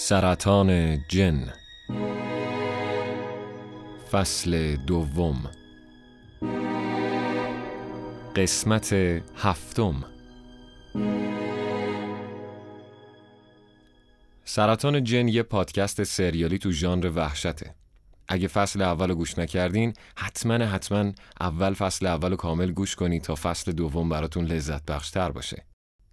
سرطان جن. فصل دوم. قسمت هفتم. سرطان جن یه پادکست سریالی تو ژانر وحشته. اگه فصل اول گوش نکردین حتما حتما اول فصل اول کامل گوش کنید تا فصل دوم براتون لذت بخشتر باشه.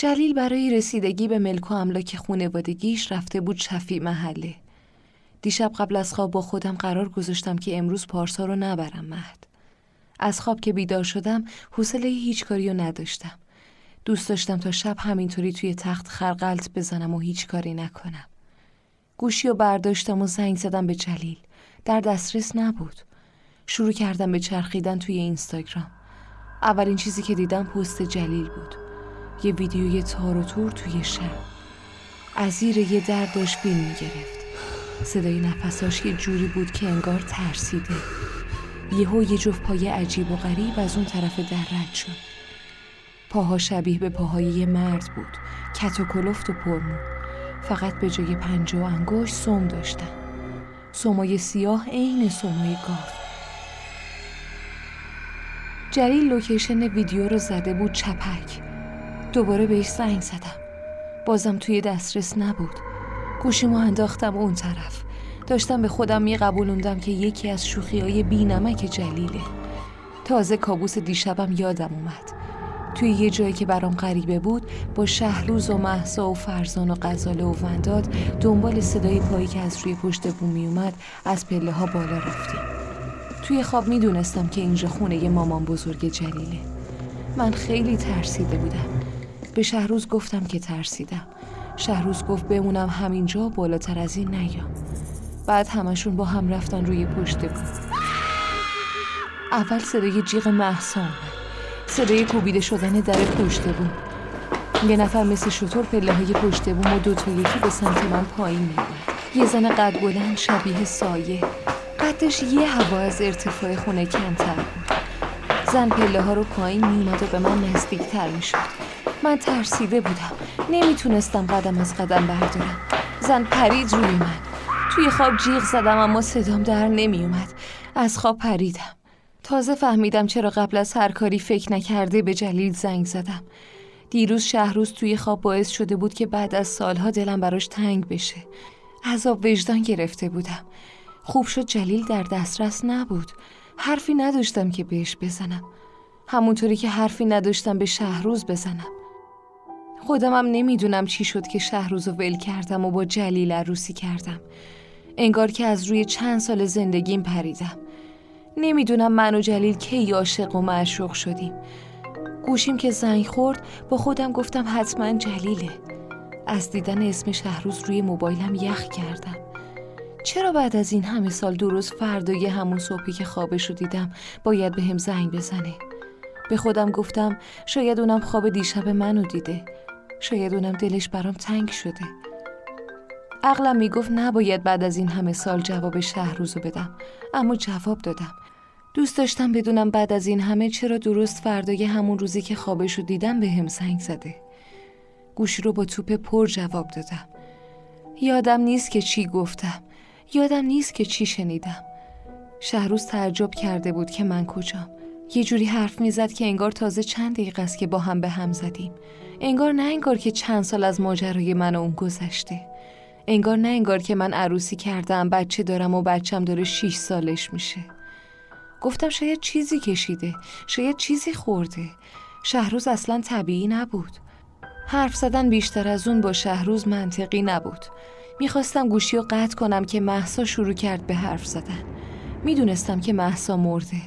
جلیل برای رسیدگی به ملک و املاک خونوادگیش رفته بود شفی محله. دیشب قبل از خواب با خودم قرار گذاشتم که امروز پارسا رو نبرم مهد. از خواب که بیدار شدم حوصله هیچ کاری رو نداشتم. دوست داشتم تا شب همینطوری توی تخت خرقلت بزنم و هیچ کاری نکنم. گوشی رو برداشتم و زنگ زدم به جلیل. در دسترس نبود. شروع کردم به چرخیدن توی اینستاگرام. اولین چیزی که دیدم پست جلیل بود. یه ویدیوی تار و تور توی شب. از یه در داشت فیلم می‌گرفت. صدای نفساش یه جوری بود که انگار ترسیده. یهو یه جفت پای عجیب و غریب از اون طرف در رد شد. پاها شبیه به پاهای یه مرد بود. کت و کلفت و پرمو فقط به جای پنجه و انگشت سوم داشتن. سومای سیاه عین سومای گاو. جلیل لوکیشن ویدیو رو زده بود چپک. دوباره بهش زنگ زدم. بازم توی دسترس نبود. گوشیمو انداختم اون طرف. داشتم به خودم میقبولوندم که یکی از شوخی های بی نمک جلیله. تازه کابوس دیشبم یادم اومد. توی یه جایی که برام غریبه بود با شهروز و محسا و فرزان و غزاله و ونداد دنبال صدای پایی که از روی پشت بوم اومد از پله ها بالا رفتیم. توی خواب می‌دونستم که اینجا خونه ی مامان بزرگ جلیله. من خیلی ترسیده بودم. به شهروز گفتم که ترسیدم. شهروز گفت بمونم همینجا بالاتر از این نیام بعد همشون با هم رفتن روی پشت بود اول صدای جیغ محسا اومد. صدای کوبیده شدن در پشت بود یه نفر مثل شطور پله های پشت بوم و دو تا یکی به سمت من پایین میومد یه زن قد بلند شبیه سایه. قدش یه هوا از ارتفاع خونه کمتر بود. زن پله ها رو پایین میومد و به من نزدیک تر می‌شد. من ترسیده بودم. نمی‌تونستم قدم از قدم بردارم. زن پرید روی من. توی خواب جیغ زدم اما صدام در نمیومد. از خواب پریدم. تازه فهمیدم چرا قبل از هر کاری فکر نکرده به جلیل زنگ زدم. دیروز شهروز توی خواب باعث شده بود که بعد از سالها دلم براش تنگ بشه. عذاب وجدان گرفته بودم. خوب شد جلیل در دسترس نبود. حرفی نداشتم که بهش بزنم. همونطوری که حرفی نداشتم به شهروز بزنم. خودمم نمی‌دونم چی شد که شهروز ول کردم و با جلیل عروسی کردم. انگار که از روی چند سال زندگیم پریدم. نمی‌دونم من و جلیل کی عاشق و معشوق شدیم. گوشیم که زنگ خورد با خودم گفتم حتما جلیله. از دیدن اسم شهروز روی موبایلم یخ کردم. چرا بعد از این همه سال درست فردای همون صبحی که خوابشو دیدم باید به هم زنگ بزنه؟ به خودم گفتم شاید اونم خواب دیشب منو دیده. شاید اونم دلش برام تنگ شده. عقلم می‌گفت نباید بعد از این همه سال جواب شهروزو بدم. اما جواب دادم. دوست داشتم بدونم بعد از این همه چرا درست فردای همون روزی که خوابشو دیدم به هم زنگ زده. گوشی رو با توپ پر جواب دادم. یادم نیست که چی گفتم. یادم نیست که چی شنیدم. شهروز تعجب کرده بود که من کجام. یه جوری حرف می‌زد که انگار تازه چند دقیقه است که با هم به هم زدیم. انگار نه انگار که چند سال از ماجرای من و اون گذشته. انگار نه انگار که من عروسی کردم بچه دارم و بچم داره 6 سالش میشه. گفتم شاید چیزی کشیده شاید چیزی خورده. شهروز اصلا طبیعی نبود. حرف زدن بیشتر از اون با شهروز منطقی نبود. می‌خواستم گوشی رو قطع کنم که محسا شروع کرد به حرف زدن. می‌دونستم که محسا مرده.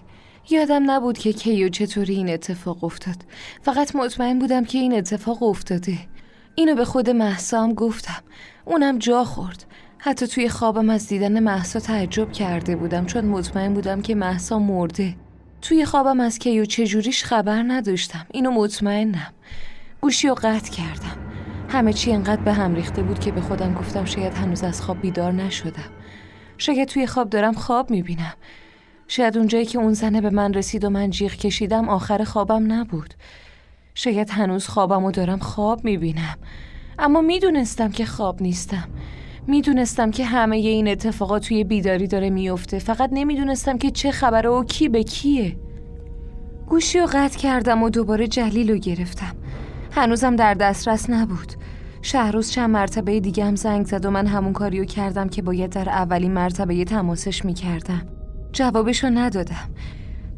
یادم نبود که کی و چطوری این اتفاق افتاد. فقط مطمئن بودم که این اتفاق افتاده. اینو به خود محسا هم گفتم. اونم جا خورد. حتی توی خوابم از دیدن محسا تعجب کرده بودم چون مطمئن بودم که محسا مرده. توی خوابم از کی و چجوریش خبر نداشتم. اینو مطمئنم. گوشی رو قطع کردم. همه چی انقدر به هم ریخته بود که به خودم گفتم شاید هنوز از خواب بیدار نشدم. شاید توی خواب دارم خواب می‌بینم. شاید اونجایی که اون زنه به من رسید و من جیغ کشیدم آخر خوابم نبود. شاید هنوز خوابم و دارم خواب می‌بینم. اما می‌دونستم که خواب نیستم. می‌دونستم که همه این اتفاقات توی بیداری داره میفته فقط نمی‌دونستم که چه خبره و کی به کیه. گوشی رو قطع کردم و دوباره جلیل رو گرفتم. هنوزم در دسترس نبود. شهروز چند مرتبه دیگه هم زنگ زد و من همون کاریو کردم که باید در اولین مرتبه تماسش می‌کردم. جوابشو ندادم.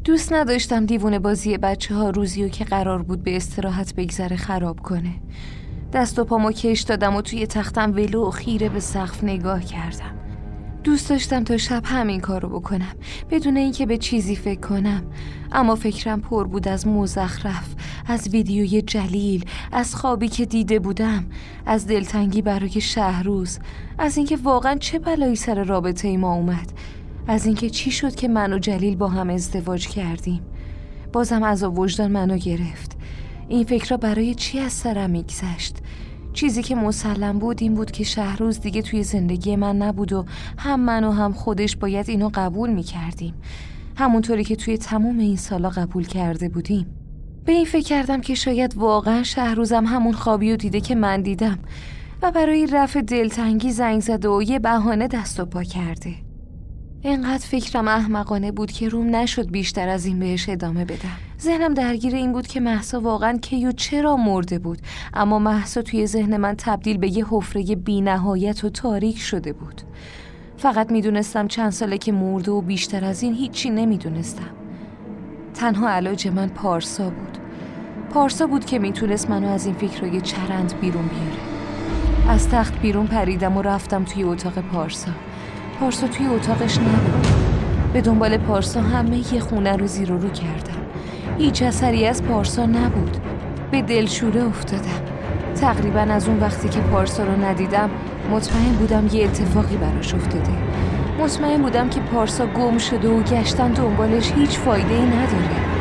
دوست نداشتم دیوونه بازی بچه ها روزی که قرار بود به استراحت بگذره خراب کنه. دست و پامو کش دادم و توی تختم ولو و خیره به سقف نگاه کردم. دوست داشتم تا شب همین کارو بکنم بدون اینکه به چیزی فکر کنم. اما فکرم پر بود از مزخرف از ویدیوی جلیل از خوابی که دیده بودم از دلتنگی برای شهروز از اینکه واقعا چه بلایی سر رابطه ما اومد. از اینکه چی شد که من و جلیل با هم ازدواج کردیم؟ بازم از وجدان منو گرفت. این فکر را برای چی از سرم میگذشت؟ چیزی که مسلم بود این بود که شهروز دیگه توی زندگی من نبود و هم من و هم خودش باید اینو قبول می‌کردیم. همونطوری که توی تمام این سالا قبول کرده بودیم. به این فکر کردم که شاید واقعا شهروزم همون خوابی و دیده که من دیدم و برای رفع دلتنگی زنگ زده و یه بهانه دست و پا کرده. اینقدر فکرم احمقانه بود که روم نشد بیشتر از این بهش ادامه بدم ذهنم درگیر این بود که محسا واقعا کی و چرا مرده بود. اما محسا توی ذهن من تبدیل به یه حفره بینهایت و تاریک شده بود. فقط می‌دونستم چند ساله که مرده و بیشتر از این هیچی نمی‌دونستم. تنها علاج من پارسا بود. پارسا بود که می‌تونست منو از این فکرهای چرند بیرون بیاره. از تخت بیرون پریدم و رفتم توی اتاق پارسا. پارسا توی اتاقش نبود. به دنبال پارسا همه یه خونه رو زیر و رو کردم. هیچ اثری از پارسا نبود. به دلشوره افتادم. تقریبا از اون وقتی که پارسا رو ندیدم مطمئن بودم یه اتفاقی براش افتاده. مطمئن بودم که پارسا گم شده و گشتن دنبالش هیچ فایده ای نداره.